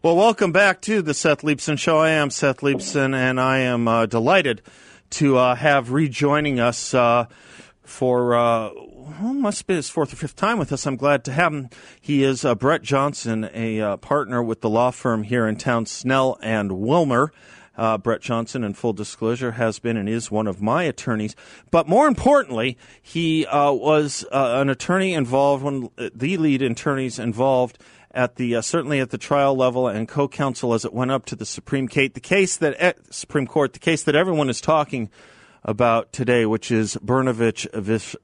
Well, welcome back to the Seth Leibsohn Show. I am Seth Leibsohn, and I am uh, delighted to uh, have rejoining us uh, for uh, well, must be his fourth or fifth time with us. I'm glad to have him. He is uh, Brett Johnson, a uh, partner with the law firm here in town, Snell and Wilmer. Uh, Brett Johnson, in full disclosure, has been and is one of my attorneys. But more importantly, he uh, was uh, an attorney involved, one the lead attorneys involved at the uh, certainly at the trial level and co-counsel as it went up to the Supreme Court. The case that eh, Supreme Court, the case that everyone is talking about today, which is Brnovich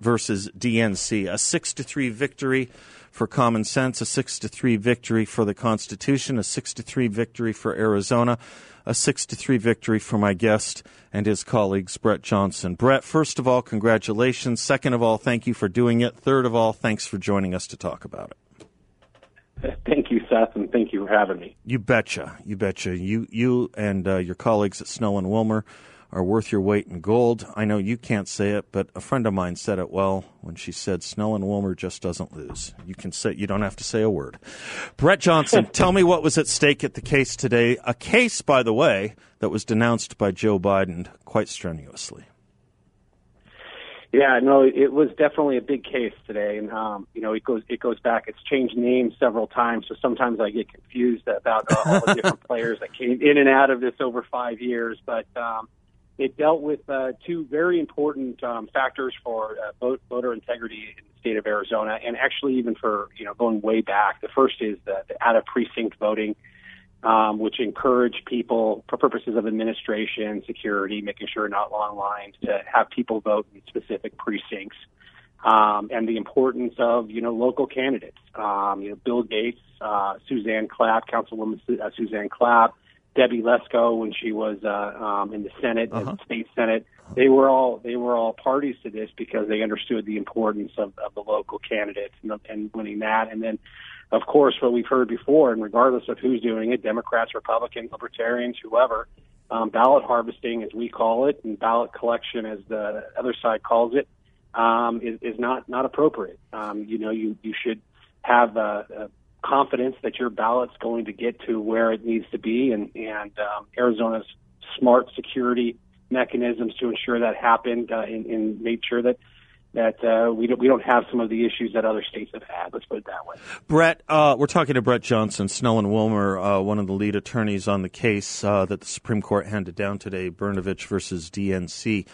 versus DNC, a six to three victory for common sense, a six to three victory for the Constitution, a six to three victory for Arizona a six to three victory for my guest and his colleagues, Brett Johnson. Brett, first of all, congratulations. Second of all, thank you for doing it. Third of all, thanks for joining us to talk about it. Thank you, Seth, and thank you for having me. You betcha. You betcha. You you and uh, your colleagues at Snell and Wilmer are worth your weight in gold. I know you can't say it, but a friend of mine said it well when she said Snell and Wilmer just doesn't lose. You can say you don't have to say a word. Brett Johnson, tell me what was at stake at the case today. A case, by the way, that was denounced by Joe Biden quite strenuously. Yeah, no, it was definitely a big case today, and um, you know, it goes it goes back. It's changed names several times, so sometimes I get confused about uh, all the different players that came in and out of this over five years. But um, it dealt with uh, two very important um, factors for uh, vote, voter integrity in the state of Arizona, and actually even for you know going way back. The first is the, the out of precinct voting, um, which encourage people for purposes of administration, security, making sure not long lines to have people vote in specific precincts, um, and the importance of you know local candidates. Um, you know Bill Gates, uh, Suzanne Klapp, Councilwoman uh, Suzanne Klapp Debbie Lesko when she was uh, um, in the Senate, uh-huh. the state Senate. They were all they were all parties to this because they understood the importance of, of the local candidates and, and winning that. And then, of course, what we've heard before, and regardless of who's doing it, Democrats, Republicans, Libertarians, whoever, um, ballot harvesting, as we call it, and ballot collection, as the other side calls it, um, is, is not not appropriate. Um, you know, you you should have a, a confidence that your ballot's going to get to where it needs to be, and and um, Arizona's smart security mechanisms to ensure that happened uh, and, and made sure that that uh, we don't we don't have some of the issues that other states have had. Let's put it that way. Brett, uh, we're talking to Brett Johnson, Snell and Wilmer, uh, one of the lead attorneys on the case uh, that the Supreme Court handed down today, Brnovich versus DNC.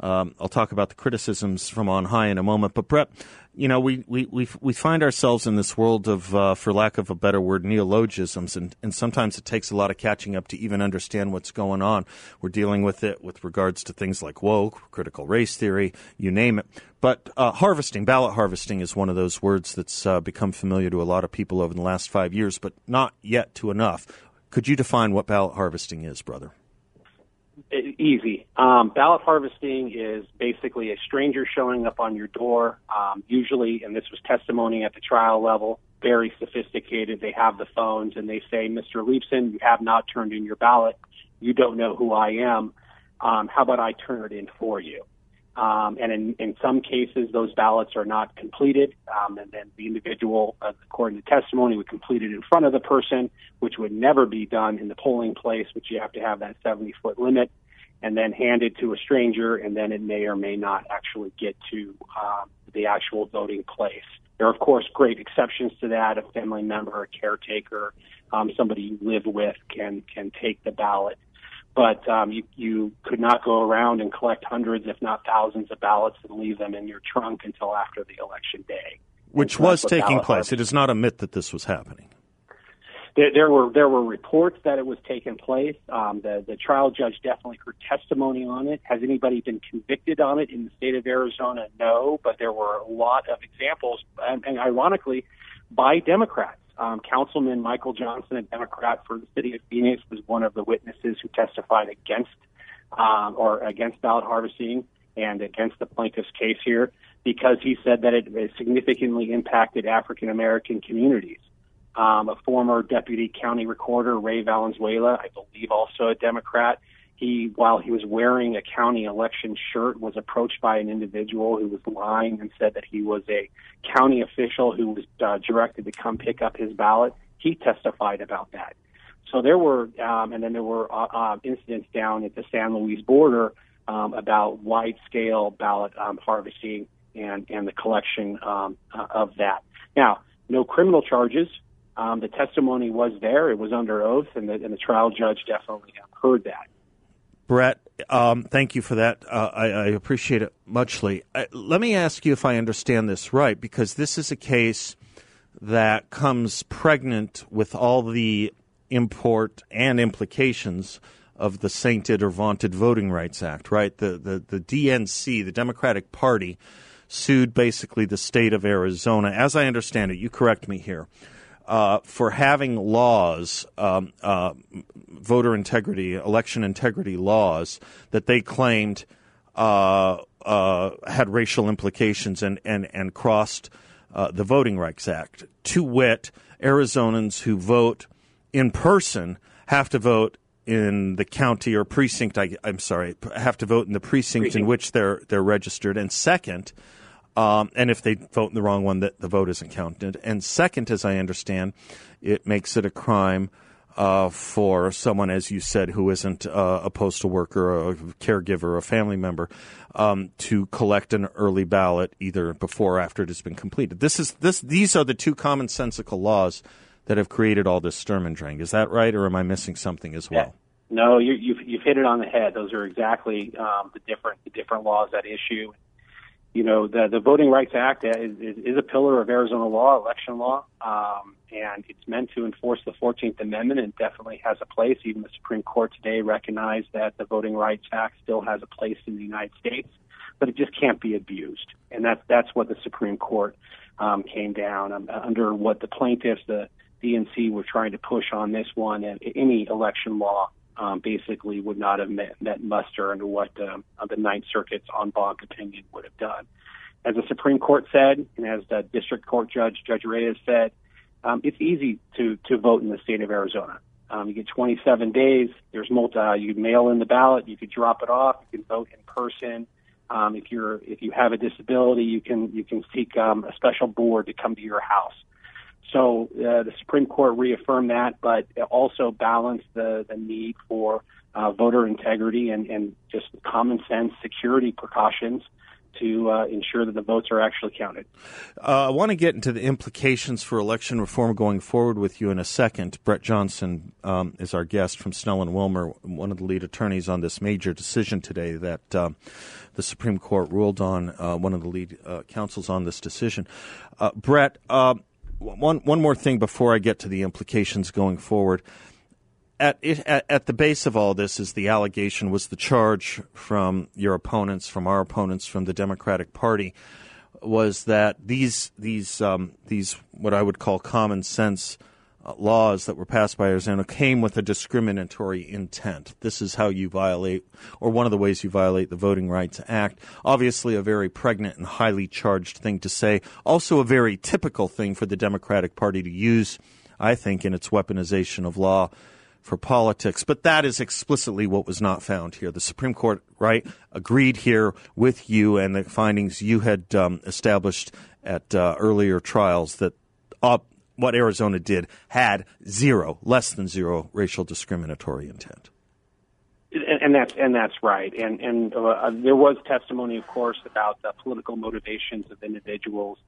Um, I'll talk about the criticisms from on high in a moment. But Brett, you know, we, we, we, find ourselves in this world of, uh, for lack of a better word, neologisms, and, and sometimes it takes a lot of catching up to even understand what's going on. We're dealing with it with regards to things like woke, critical race theory, you name it. But uh, harvesting, ballot harvesting, is one of those words that's uh, become familiar to a lot of people over the last five years, but not yet to enough. Could you define what ballot harvesting is, brother? Easy. Um, ballot harvesting is basically a stranger showing up on your door, um, usually, and this was testimony at the trial level, very sophisticated. They have the phones and they say, Mr. Leibsohn, you have not turned in your ballot. You don't know who I am. Um, how about I turn it in for you? Um, and in, in some cases, those ballots are not completed, um, and then the individual, uh, according to testimony, would complete it in front of the person, which would never be done in the polling place, which you have to have that 70 foot limit, and then hand it to a stranger, and then it may or may not actually get to um, the actual voting place. There are, of course, great exceptions to that. A family member, a caretaker, um, somebody you live with can can take the ballot but um, you, you could not go around and collect hundreds, if not thousands, of ballots and leave them in your trunk until after the election day. Which was taking place. It is not a myth that this was happening. There, there were there were reports that it was taking place. Um, the the trial judge definitely heard testimony on it. Has anybody been convicted on it in the state of Arizona? No, but there were a lot of examples, and, and ironically, by Democrats um, Councilman Michael Johnson, a Democrat for the city of Phoenix, was one of the witnesses who testified against um, or against ballot harvesting and against the plaintiff's case here because he said that it, significantly impacted African American communities. Um, a former deputy county recorder, Ray Valenzuela, I believe also a Democrat, he, while he was wearing a county election shirt, was approached by an individual who was lying and said that he was a county official who was uh, directed to come pick up his ballot. He testified about that. So there were, um, and then there were uh, uh, incidents down at the San Luis border um, about wide-scale ballot um, harvesting and and the collection um, uh, of that. Now, no criminal charges. Um, the testimony was there; it was under oath, and the, and the trial judge definitely heard that. Brett, um, thank you for that. Uh, I, I, appreciate it muchly. Uh, let me ask you if I understand this right, because this is a case that comes pregnant with all the import and implications of the sainted or vaunted Voting Rights Act, right? The, the, the DNC, the Democratic Party, sued basically the state of Arizona, as I understand it, you correct me here, uh, for having laws, um, uh, voter integrity, election integrity laws that they claimed uh, uh had racial implications and, and, and crossed uh, the Voting Rights Act. To wit, Arizonans who vote in person have to vote in the county or precinct. I, am sorry, have to vote in the precinct, precinct, in which they're they're registered. And second, um, and if they vote in the wrong one, that the vote isn't counted. And second, as I understand, it makes it a crime uh, for someone, as you said, who isn't uh, a postal worker, a caregiver, a family member, um, to collect an early ballot either before or after it has been completed. This is this. These are the two commonsensical laws that have created all this Sturm and Drang. Is that right, or am I missing something as well? No, you, you've you've hit it on the head. Those are exactly um, the different the different laws at issue you know, the, the Voting Rights Act is, is, is a pillar of Arizona law, election law, um, and it's meant to enforce the 14th Amendment and definitely has a place. Even the Supreme Court today recognized that the Voting Rights Act still has a place in the United States, but it just can't be abused. And that's, that's what the Supreme Court um, came down um, under what the plaintiffs, the DNC, were trying to push on this one and any election law um, basically would not have met, met muster under what um, the Ninth Circuit's en banc opinion would have done. As the Supreme Court said, and as the District Court Judge Judge Rayes said, um, it's easy to to vote in the state of Arizona. Um, you get 27 days. There's multi. Uh, you mail in the ballot. You could drop it off. You can vote in person. Um, if you're if you have a disability, you can you can seek um, a special board to come to your house. So uh, the Supreme Court reaffirmed that, but also balanced the, the need for uh, voter integrity and, and just common sense security precautions to uh, ensure that the votes are actually counted. Uh, I want to get into the implications for election reform going forward with you in a second. Brett Johnson um, is our guest from Snell and Wilmer, one of the lead attorneys on this major decision today that uh, the Supreme Court ruled on, uh, one of the lead uh, counsels on this decision. Uh, Brett, one one more thing before I get to the implications going forward. At, at, at the base of all this is the allegation was the charge from your opponents, from our opponents, from the Democratic Party, was that these these um, these what I would call common sense laws that were passed by Arizona came with a discriminatory intent. This is how you violate, or one of the ways you violate the Voting Rights Act. Obviously, a very pregnant and highly charged thing to say. Also, a very typical thing for the Democratic Party to use, I think, in its weaponization of law for politics. But that is explicitly what was not found here. The Supreme Court, right, agreed here with you and the findings you had um, established at uh, earlier trials that. Uh, what Arizona did had zero, less than zero racial discriminatory intent. And, and that's and that's right. And and uh, there was testimony, of course, about the political motivations of individuals.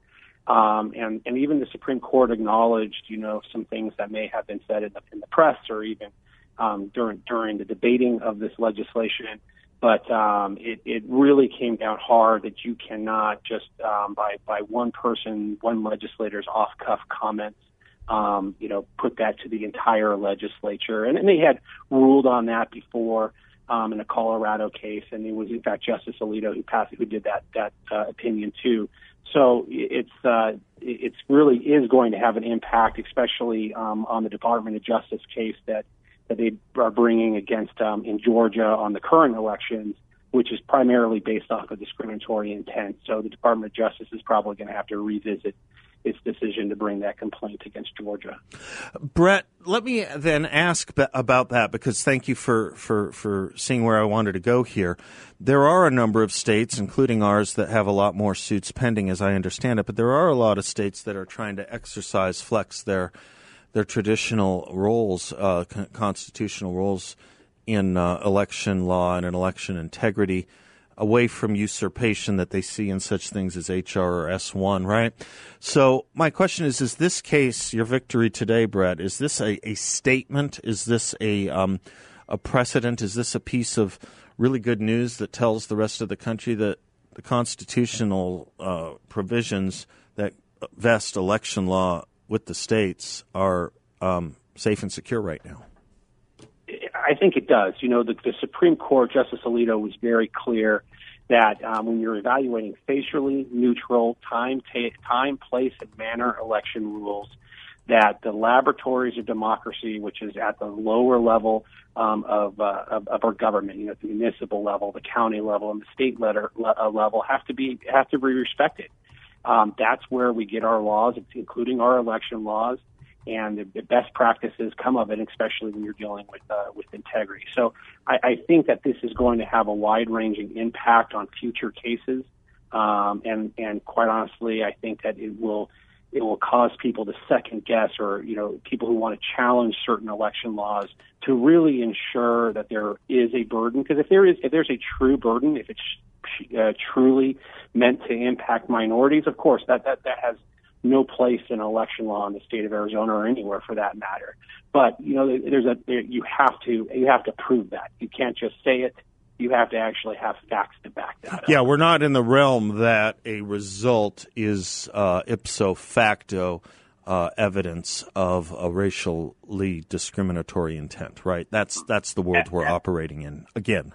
Um, and and even the Supreme Court acknowledged, you know, some things that may have been said in the, in the press or even um, during during the debating of this legislation but um, it, it really came down hard that you cannot just um, by by one person, one legislator's off cuff comments, um, you know, put that to the entire legislature. And, and they had ruled on that before um, in a Colorado case, and it was in fact Justice Alito who passed who did that that uh, opinion too. So it's uh, it's really is going to have an impact, especially um, on the Department of Justice case that that they are bringing against um, in Georgia on the current elections, which is primarily based off of discriminatory intent. So the Department of Justice is probably going to have to revisit its decision to bring that complaint against Georgia. Brett, let me then ask about that because thank you for, for, for seeing where I wanted to go here. There are a number of states, including ours, that have a lot more suits pending, as I understand it, but there are a lot of states that are trying to exercise, flex their their traditional roles, uh, con- constitutional roles in uh, election law and in election integrity, away from usurpation that they see in such things as HR or S1, right? So my question is: Is this case your victory today, Brett? Is this a, a statement? Is this a um, a precedent? Is this a piece of really good news that tells the rest of the country that the constitutional uh, provisions that vest election law with the states are um, safe and secure right now? I think it does. You know, the, the Supreme Court, Justice Alito was very clear that um, when you're evaluating facially neutral time, ta- time, place, and manner election rules, that the laboratories of democracy, which is at the lower level um, of, uh, of, of our government, you know, the municipal level, the county level, and the state letter, uh, level, have to be have to be respected. Um, that's where we get our laws, including our election laws, and the, the best practices come of it, especially when you're dealing with uh, with integrity. So I, I think that this is going to have a wide-ranging impact on future cases, um, and and quite honestly, I think that it will it will cause people to second guess or you know people who want to challenge certain election laws to really ensure that there is a burden because if there is if there's a true burden if it's uh, truly meant to impact minorities of course that that that has no place in election law in the state of Arizona or anywhere for that matter but you know there's a you have to you have to prove that you can't just say it you have to actually have facts to back that up. Yeah, we're not in the realm that a result is uh, ipso facto uh, evidence of a racially discriminatory intent, right? That's that's the world we're operating in again.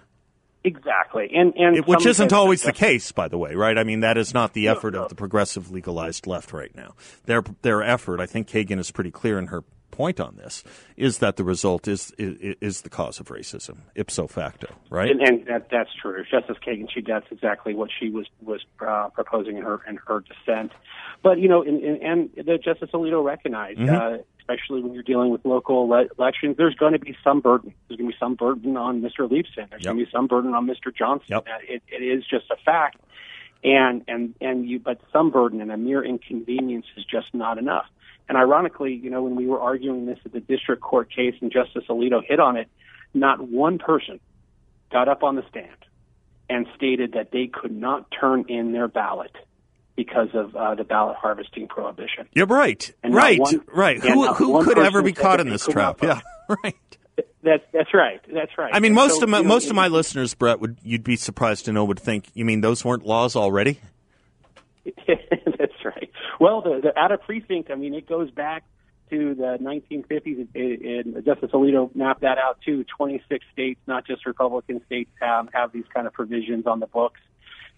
Exactly, and and which isn't always the case, by the way, right? I mean, that is not the effort no, no. of the progressive legalized left right now. Their their effort, I think, Kagan is pretty clear in her point on this is that the result is is, is the cause of racism ipso facto, right? And, and that, that's true. Justice Kagan, she that's exactly what she was was uh, proposing in her in her dissent. But you know, in, in, and the Justice Alito recognized, mm-hmm. uh, especially when you're dealing with local ele- elections, there's going to be some burden. There's going to be some burden on Mr. Leibsohn. There's yep. going to be some burden on Mr. Johnson. Yep. It, it is just a fact. And and and you, but some burden and a mere inconvenience is just not enough. And ironically, you know, when we were arguing this at the district court case and Justice Alito hit on it, not one person got up on the stand and stated that they could not turn in their ballot because of uh, the ballot harvesting prohibition. You're right. And right. One, right. Who, who could ever be caught in this trap? Yeah. Right. That's that's right. That's right. I mean, most so, of my know, most of my listeners, Brett, would you'd be surprised to know would think you mean those weren't laws already? That's right. Well, the, the out of precinct, I mean, it goes back to the 1950s, and Justice Alito mapped that out too. 26 states, not just Republican states, have have these kind of provisions on the books.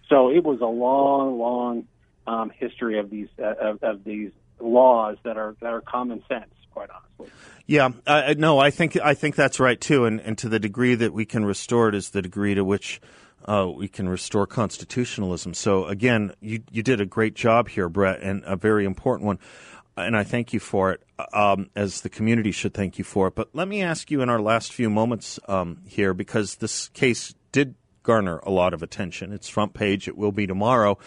So it was a long, long um, history of these uh, of, of these laws that are that are common sense, quite honestly. Yeah, no, I think I think that's right too, and, and to the degree that we can restore it is the degree to which uh, we can restore constitutionalism. So again, you you did a great job here, Brett, and a very important one, and I thank you for it. Um, as the community should thank you for it. But let me ask you in our last few moments um, here, because this case did garner a lot of attention. It's front page. It will be tomorrow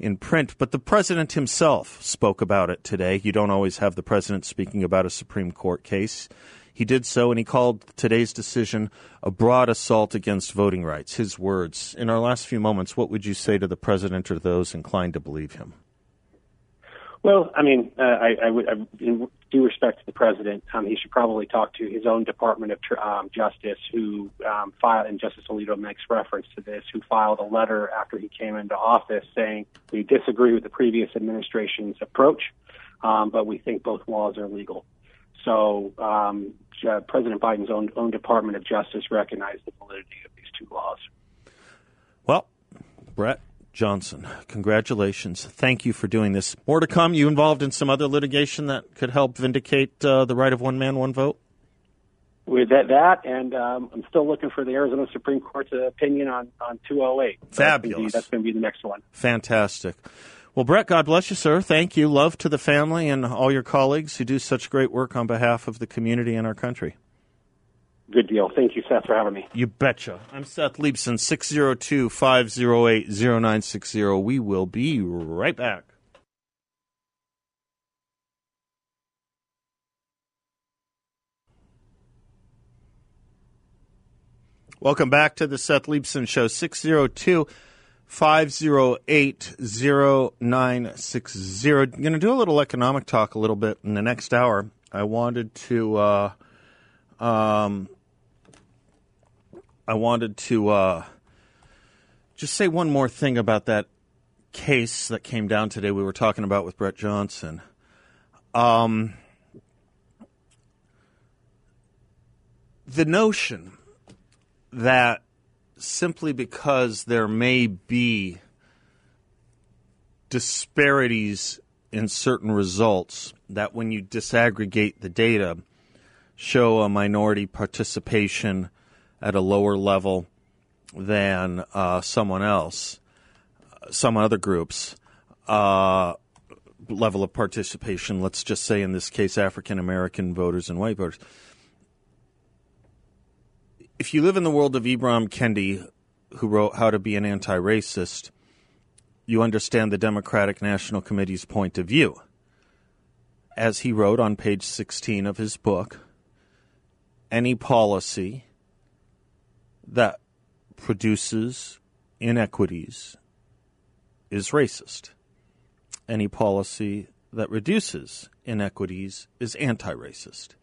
in print. But the president himself spoke about it today. You don't always have the president speaking about a Supreme Court case. He did so, and he called today's decision a broad assault against voting rights. His words. In our last few moments, what would you say to the president or those inclined to believe him? Well, I mean, uh, I, I would, I, due respect to the president, um, he should probably talk to his own Department of um, Justice, who um, filed, and Justice Alito makes reference to this, who filed a letter after he came into office saying we disagree with the previous administration's approach, um, but we think both laws are legal. So um, uh, President Biden's own, own Department of Justice recognized the validity of these two laws. Well, Brett Johnson, congratulations. Thank you for doing this. More to come. You involved in some other litigation that could help vindicate uh, the right of one man, one vote? With that, that and um, I'm still looking for the Arizona Supreme Court's opinion on, on 208. Fabulous. That's going to be the next one. Fantastic. Well, Brett, God bless you, sir. Thank you. Love to the family and all your colleagues who do such great work on behalf of the community and our country. Good deal. Thank you, Seth, for having me. You betcha. I'm Seth Leibsohn, 602 508 0960. We will be right back. Welcome back to the Seth Leibsohn Show, 602 508 0960. I'm going to do a little economic talk a little bit in the next hour. I wanted to. Uh, um, I wanted to uh, just say one more thing about that case that came down today. We were talking about with Brett Johnson. Um, the notion that simply because there may be disparities in certain results, that when you disaggregate the data, show a minority participation at a lower level than uh, someone else, some other groups. Uh, level of participation, let's just say in this case, African American voters and white voters if you live in the world of Ibram Kendi, who wrote How to Be an Anti Racist, you understand the Democratic National Committee's point of view. As he wrote on page 16 of his book, any policy that produces inequities is racist. Any policy that reduces inequities is anti racist.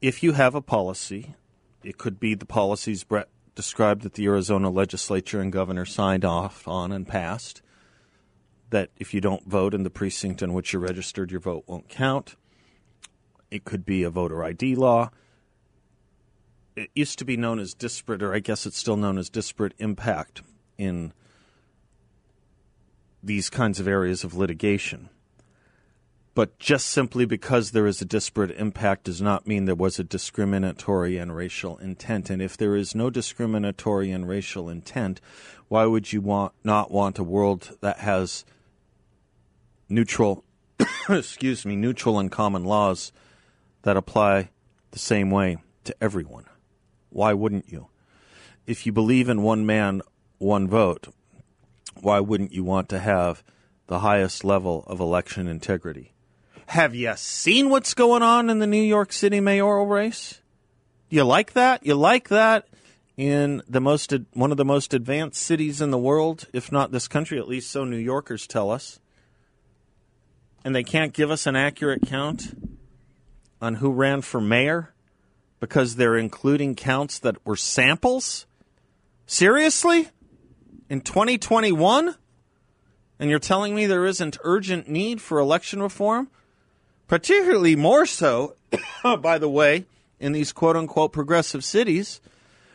If you have a policy it could be the policies Brett described that the Arizona legislature and governor signed off on and passed. That if you don't vote in the precinct in which you're registered, your vote won't count. It could be a voter ID law. It used to be known as disparate, or I guess it's still known as disparate impact in these kinds of areas of litigation. But just simply because there is a disparate impact does not mean there was a discriminatory and racial intent. And if there is no discriminatory and racial intent, why would you want not want a world that has neutral excuse me, neutral and common laws that apply the same way to everyone? Why wouldn't you? If you believe in one man, one vote, why wouldn't you want to have the highest level of election integrity? Have you seen what's going on in the New York City mayoral race? You like that? You like that in the most one of the most advanced cities in the world, if not this country, at least so New Yorkers tell us. And they can't give us an accurate count on who ran for mayor because they're including counts that were samples? Seriously? In 2021? And you're telling me there isn't urgent need for election reform? particularly more so, by the way, in these quote unquote progressive cities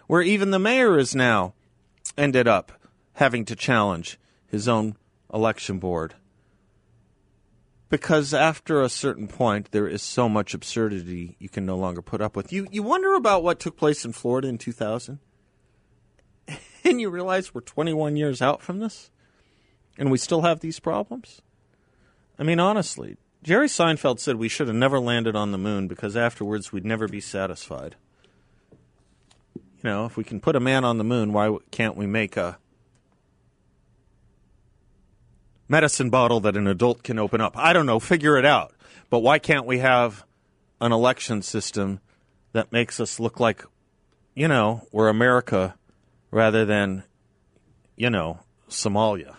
where even the mayor is now ended up having to challenge his own election board. Because after a certain point, there is so much absurdity you can no longer put up with. You, you wonder about what took place in Florida in 2000, and you realize we're 21 years out from this, and we still have these problems? I mean, honestly, Jerry Seinfeld said we should have never landed on the moon because afterwards we'd never be satisfied. You know, if we can put a man on the moon, why can't we make a medicine bottle that an adult can open up? I don't know, figure it out. But why can't we have an election system that makes us look like, you know, we're America rather than, you know, Somalia?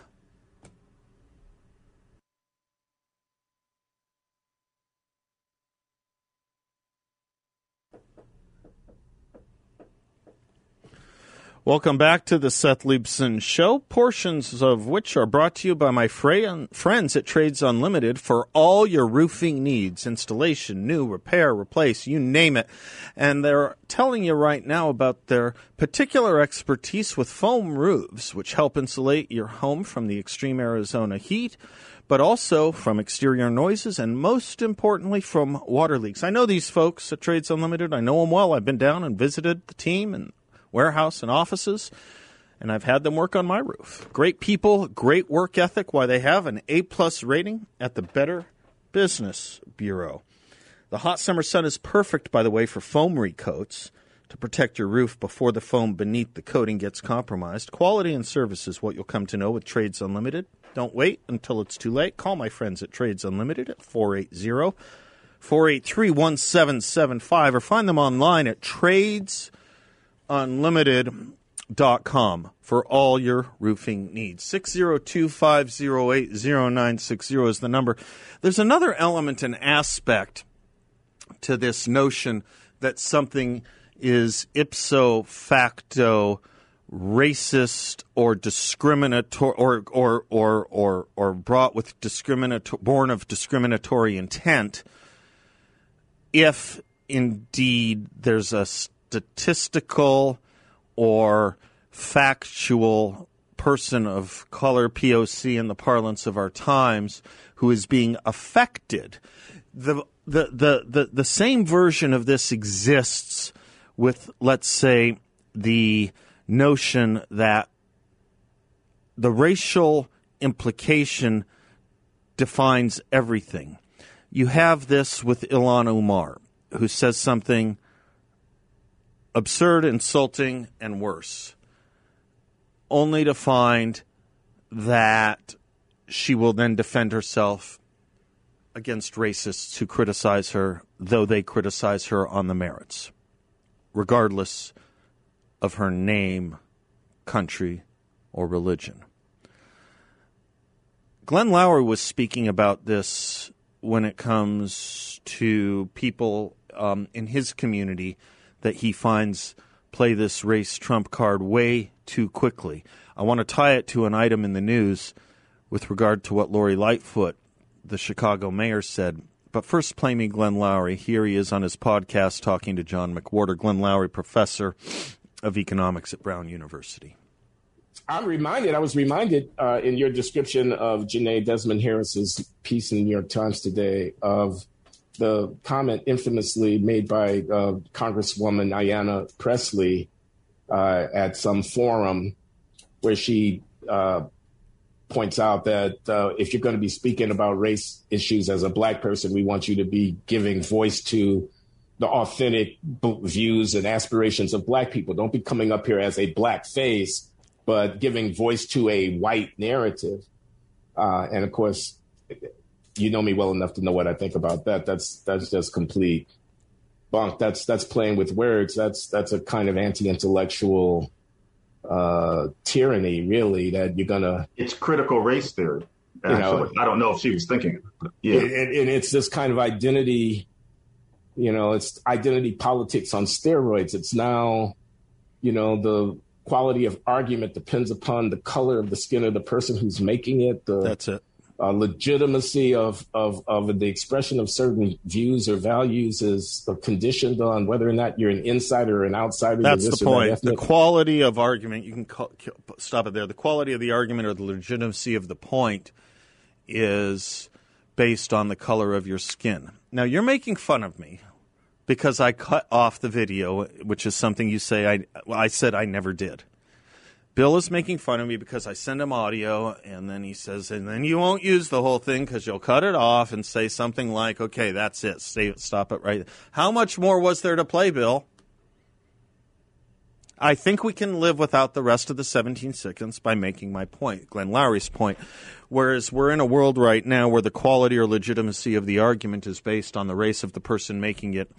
Welcome back to the Seth Leibsohn Show, portions of which are brought to you by my friends at Trades Unlimited for all your roofing needs installation, new, repair, replace, you name it. And they're telling you right now about their particular expertise with foam roofs, which help insulate your home from the extreme Arizona heat but also from exterior noises and most importantly from water leaks. I know these folks at Trades Unlimited. I know them well. I've been down and visited the team and warehouse and offices, and I've had them work on my roof. Great people, great work ethic. Why they have an A plus rating at the Better Business Bureau. The hot summer sun is perfect, by the way, for foam recoats to protect your roof before the foam beneath the coating gets compromised. Quality and service is what you'll come to know with Trades Unlimited. Don't wait until it's too late. Call my friends at Trades Unlimited at 480 483 1775 or find them online at trades unlimited.com for all your roofing needs. 602 508 0960 is the number. There's another element and aspect to this notion that something is ipso facto racist or discriminatory or or or or, or brought with discriminatory born of discriminatory intent if indeed there's a statistical or factual person of color POC in the parlance of our times who is being affected the the the the, the same version of this exists with let's say the notion that the racial implication defines everything. You have this with Ilhan Omar, who says something absurd, insulting, and worse, only to find that she will then defend herself against racists who criticize her, though they criticize her on the merits, regardless of her name, country, or religion. Glenn Loury was speaking about this when it comes to people um, in his community that he finds play this race trump card way too quickly. I want to tie it to an item in the news with regard to what Lori Lightfoot, the Chicago mayor, said. But first, play me Glenn Loury. Here he is on his podcast talking to John McWhorter. Glenn Loury, professor of economics at Brown University. I'm reminded, I was reminded uh, in your description of Jenée Desmond Harris's piece in the New York Times today of the comment infamously made by uh, Congresswoman Ayanna Pressley uh, at some forum where she uh, points out that uh, if you're going to be speaking about race issues as a black person, we want you to be giving voice to the authentic views and aspirations of black people. Don't be coming up here as a black face, but giving voice to a white narrative. Uh, and of course, you know me well enough to know what I think about that. That's that's just complete bunk. That's that's playing with words. That's that's a kind of anti-intellectual uh, tyranny, really. That you're gonna. It's critical race theory. Actually. You know, I don't know if she was thinking it. Yeah, and, and it's this kind of identity you know, it's identity politics on steroids. It's now, you know, the quality of argument depends upon the color of the skin of the person who's making it. The, That's it. Uh, legitimacy of, of, of the expression of certain views or values is conditioned on whether or not you're an insider or an outsider. That's the point. The quality of argument, you can call, stop it there. The quality of the argument or the legitimacy of the point is based on the color of your skin. Now, you're making fun of me because I cut off the video, which is something you say I, I said I never did. Bill is making fun of me because I send him audio, and then he says, and then you won't use the whole thing because you'll cut it off and say something like, okay, that's it. Stop it right. How much more was there to play, Bill? I think we can live without the rest of the 17 seconds by making my point, Glenn Loury's point. Whereas we're in a world right now where the quality or legitimacy of the argument is based on the race of the person making it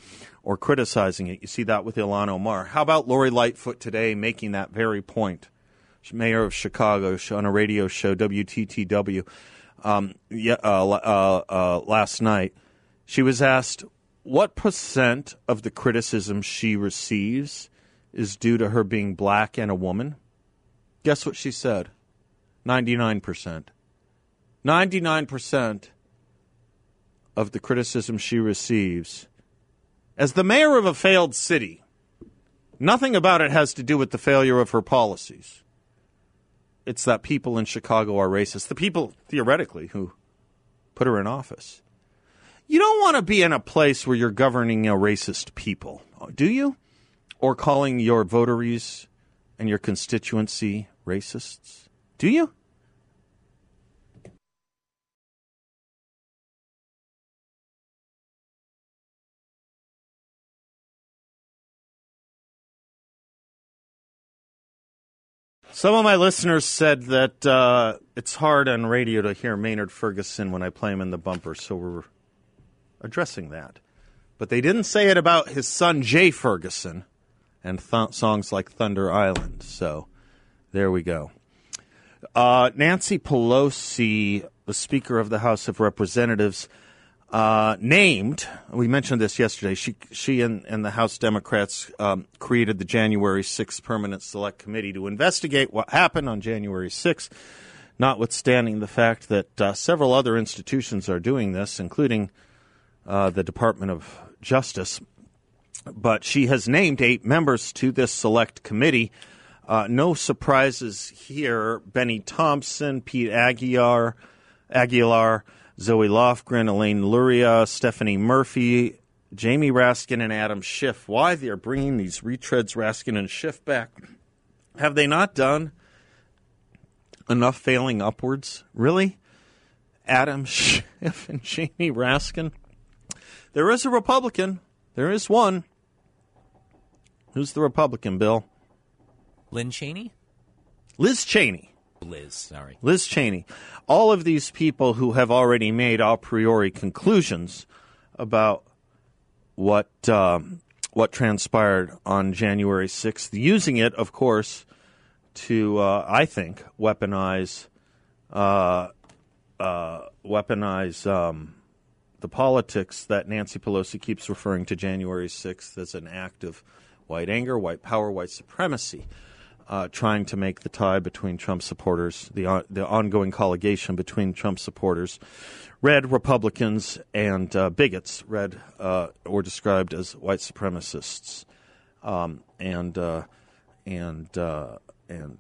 or criticizing it. You see that with Ilhan Omar. How about Lori Lightfoot today making that very point? Mayor of Chicago on a radio show, WTTW, um, yeah, uh, uh, uh, last night. She was asked what percent of the criticism she receives is due to her being black and a woman? Guess what she said? 99%. 99% of the criticism she receives as the mayor of a failed city. Nothing about it has to do with the failure of her policies. It's that people in Chicago are racist. The people, theoretically, who put her in office. You don't want to be in a place where you're governing a racist people, do you? or calling your votaries and your constituency racists? Do you? Some of my listeners said that uh, it's hard on radio to hear Maynard Ferguson when I play him in the bumper, so we're addressing that. But they didn't say it about his son, Jay Ferguson and th- songs like Thunder Island. So there we go. Uh, Nancy Pelosi, the Speaker of the House of Representatives, uh, named. We mentioned this yesterday. She she and, and the House Democrats um, created the January 6th Permanent Select Committee to investigate what happened on January 6th. Notwithstanding the fact that uh, several other institutions are doing this, including uh, the Department of Justice, but she has named eight members to this select committee. Uh, no surprises here. Bennie Thompson, Pete Aguilar, Aguilar, Zoe Lofgren, Elaine Luria, Stephanie Murphy, Jamie Raskin, and Adam Schiff. Why they are bringing these retreads, Raskin and Schiff, back? Have they not done enough failing upwards? Really? Adam Schiff and Jamie Raskin? There is a Republican. There is one. Who's the Republican, Bill? Lynn Cheney? Liz Cheney. Liz, sorry. Liz Cheney. All of these people who have already made a priori conclusions about what um, what transpired on January 6th, using it, of course, to, uh, I think, weaponize uh, uh, weaponize um, the politics that Nancy Pelosi keeps referring to January 6th as an act of white anger, white power, white supremacy uh, trying to make the tie between Trump supporters, the uh, the ongoing colligation between Trump supporters, red Republicans and uh, bigots, red uh, or described as white supremacists, um, and uh, and uh, and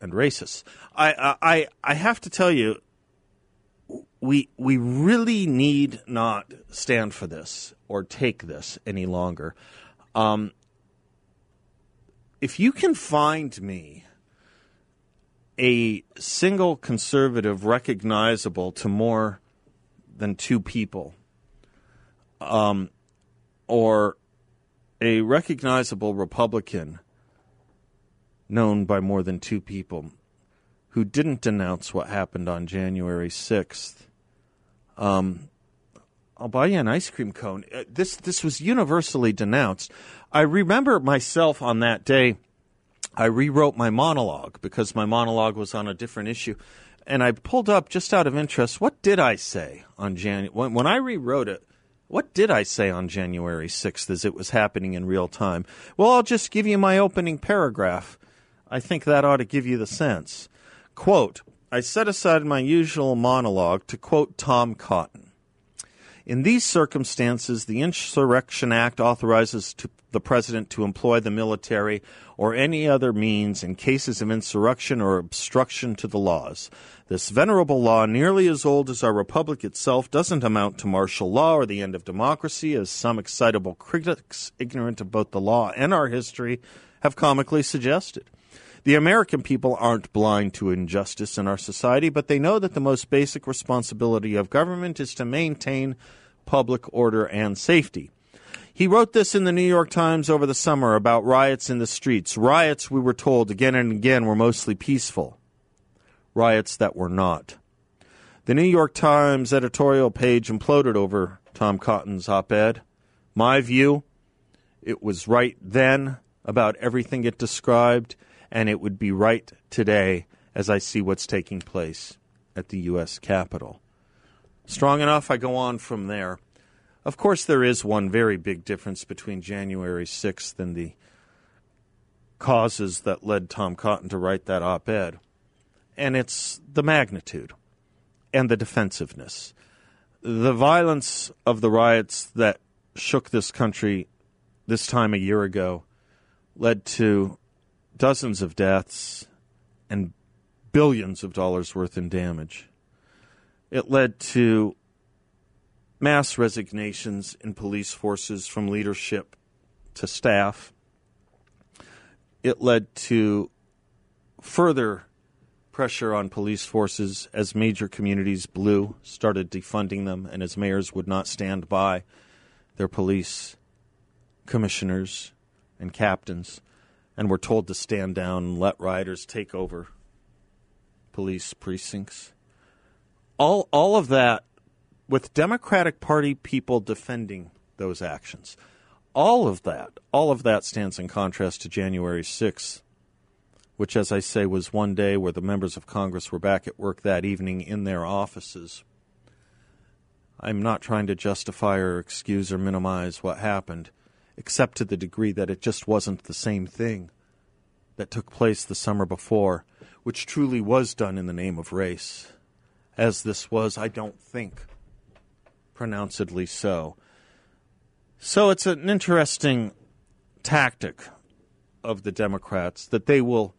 and racists. I, I I have to tell you. We we really need not stand for this or take this any longer. Um, if you can find me a single conservative recognizable to more than two people, um, or a recognizable Republican known by more than two people who didn't denounce what happened on January 6th, um, I'll buy you an ice cream cone. Uh, this this was universally denounced. I remember myself on that day. I rewrote my monologue because my monologue was on a different issue, and I pulled up just out of interest. What did I say on January when, when I rewrote it? What did I say on January sixth as it was happening in real time? Well, I'll just give you my opening paragraph. I think that ought to give you the sense. Quote: I set aside my usual monologue to quote Tom Cotton. In these circumstances, the Insurrection Act authorizes to the president to employ the military or any other means in cases of insurrection or obstruction to the laws. This venerable law, nearly as old as our republic itself, doesn't amount to martial law or the end of democracy, as some excitable critics, ignorant of both the law and our history, have comically suggested. The American people aren't blind to injustice in our society, but they know that the most basic responsibility of government is to maintain public order and safety. He wrote this in the New York Times over the summer about riots in the streets. Riots, we were told again and again, were mostly peaceful. Riots that were not. The New York Times editorial page imploded over Tom Cotton's op ed. My view, it was right then about everything it described, and it would be right today as I see what's taking place at the U.S. Capitol. Strong enough, I go on from there. Of course, there is one very big difference between January 6th and the causes that led Tom Cotton to write that op ed, and it's the magnitude and the defensiveness. The violence of the riots that shook this country this time a year ago led to dozens of deaths and billions of dollars worth in damage. It led to mass resignations in police forces from leadership to staff. It led to further pressure on police forces as major communities blew, started defunding them, and as mayors would not stand by their police commissioners and captains and were told to stand down and let rioters take over police precincts all all of that with Democratic Party people defending those actions. all of that, all of that stands in contrast to January 6th, which, as I say, was one day where the members of Congress were back at work that evening in their offices. I'm not trying to justify or excuse or minimize what happened, except to the degree that it just wasn't the same thing that took place the summer before, which truly was done in the name of race. As this was, I don't think, pronouncedly so. So it's an interesting tactic of the Democrats that they will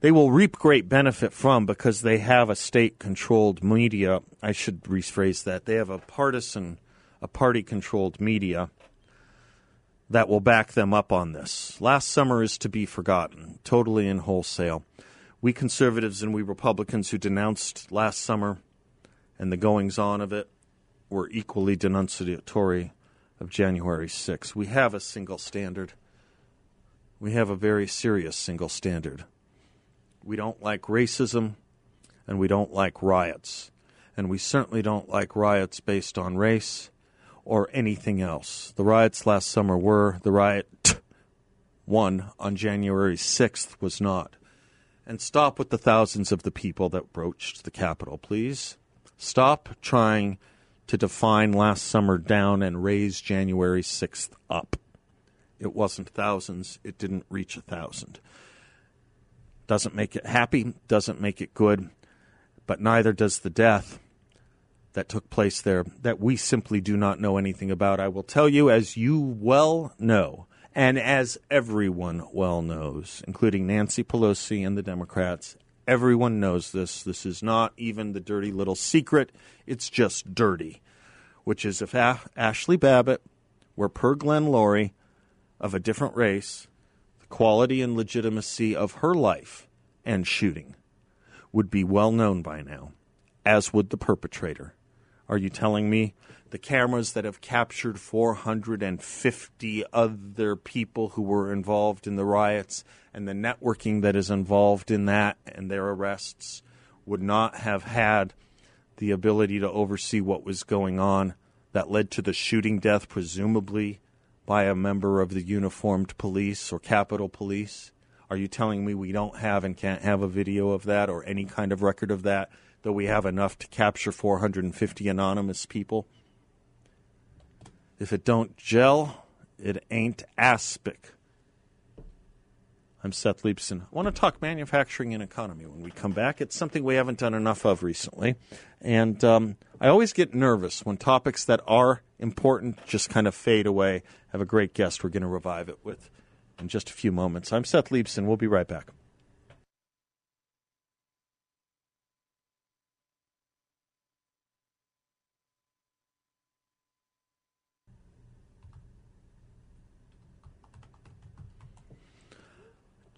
they will reap great benefit from because they have a state controlled media. I should rephrase that. They have a partisan, a party controlled media that will back them up on this. Last summer is to be forgotten, totally and wholesale. We conservatives and we Republicans who denounced last summer and the goings on of it were equally denunciatory of January 6. We have a single standard. We have a very serious single standard. We don't like racism, and we don't like riots. And we certainly don't like riots based on race or anything else. The riots last summer were. The riot one on January 6th was not. And stop with the thousands of the people that broached the Capitol, please. Stop trying to define last summer down and raise January 6th up. It wasn't thousands, it didn't reach a thousand. Doesn't make it happy, doesn't make it good, but neither does the death that took place there that we simply do not know anything about. I will tell you, as you well know, and as everyone well knows, including Nancy Pelosi and the Democrats, everyone knows this. This is not even the dirty little secret, it's just dirty. Which is if a- Ashli Babbitt were per Glenn Loury of a different race, the quality and legitimacy of her life and shooting would be well known by now, as would the perpetrator. Are you telling me the cameras that have captured 450 other people who were involved in the riots and the networking that is involved in that and their arrests would not have had the ability to oversee what was going on that led to the shooting death, presumably by a member of the uniformed police or Capitol Police? Are you telling me we don't have and can't have a video of that or any kind of record of that, though we have enough to capture 450 anonymous people? If it don't gel, it ain't aspic. I'm Seth Leibsohn. I want to talk manufacturing and economy when we come back. It's something we haven't done enough of recently. And um, I always get nervous when topics that are important just kind of fade away. I have a great guest we're going to revive it with in just a few moments. I'm Seth Leibsohn. We'll be right back.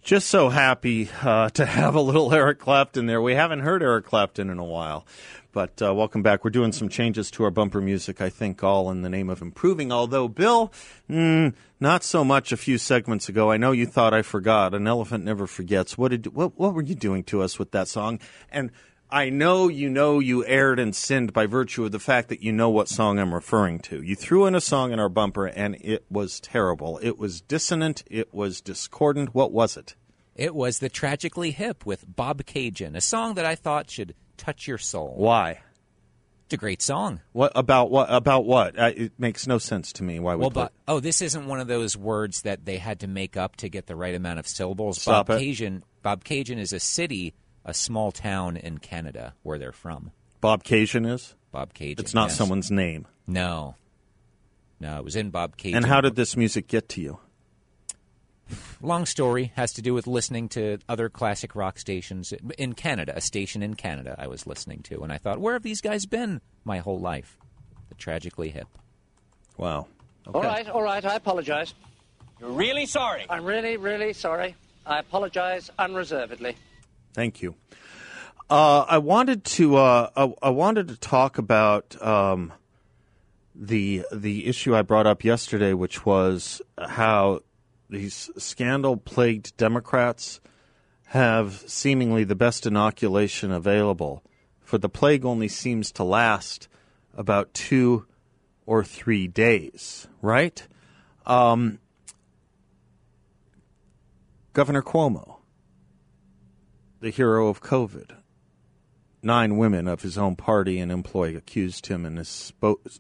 Just so happy uh, to have a little Eric Clapton there. We haven't heard Eric Clapton in a while. But uh, welcome back. We're doing some changes to our bumper music, I think, all in the name of improving. Although, Bill, mm, not so much a few segments ago. I know you thought I forgot. An elephant never forgets. What did what, what were you doing to us with that song? And I know you know you erred and sinned by virtue of the fact that you know what song I'm referring to. You threw in a song in our bumper and it was terrible. It was dissonant. It was discordant. What was it? It was the Tragically Hip with Bob Cajun, a song that I thought should touch your soul. Why? It's a great song. What about what about what? Uh, it makes no sense to me. Why would well, but, oh, this isn't one of those words that they had to make up to get the right amount of syllables. Stop Bobcaygeon is a city a small town in Canada where they're from. Bobcaygeon is? Bobcaygeon. It's not yes. someone's name. No. No, it was in Bobcaygeon. And how did this music get to you? Long story has to do with listening to other classic rock stations in Canada, a station in Canada I was listening to, and I thought, where have these guys been my whole life? The tragically hip. Wow. Okay. All right, all right, I apologize. You're really sorry. I'm really, really sorry. I apologize unreservedly. Thank you. Uh, I wanted to uh, I, I, wanted to talk about um, the the issue I brought up yesterday, which was how these scandal plagued Democrats have seemingly the best inoculation available. For the plague only seems to last about two or three days, right? Um, Governor Cuomo, the hero of COVID, nine women of his own party and employee accused him, and his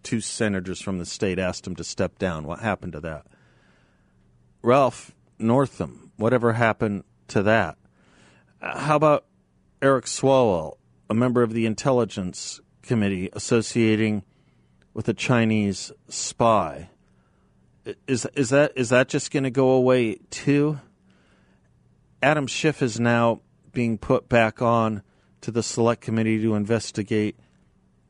two senators from the state asked him to step down. What happened to that? Ralph Northam, whatever happened to that? How about Eric Swalwell, a member of the Intelligence Committee associating with a Chinese spy? Is is that is that just going to go away too? Adam Schiff is now being put back on to the select committee to investigate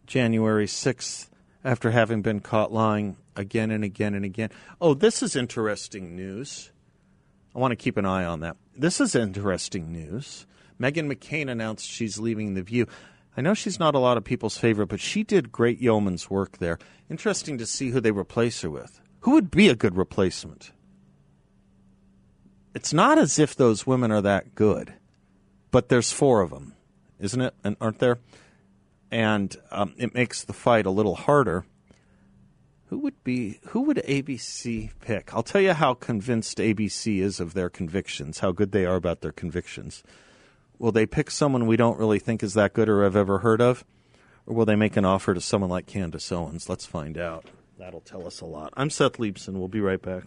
January 6th after having been caught lying again and again and again. Oh, this is interesting news. I want to keep an eye on that. This is interesting news. Meghan McCain announced she's leaving The View. I know she's not a lot of people's favorite, but she did great yeoman's work there. Interesting to see who they replace her with. Who would be a good replacement? It's not as if those women are that good, but there's four of them isn't it? And aren't there? And um, it makes the fight a little harder. Who would be? Who would ABC pick? I'll tell you how convinced ABC is of their convictions, how good they are about their convictions. Will they pick someone we don't really think is that good or have ever heard of, or will they make an offer to someone like Candace Owens? Let's find out. That'll tell us a lot. I'm Seth Leibsohn. We'll be right back.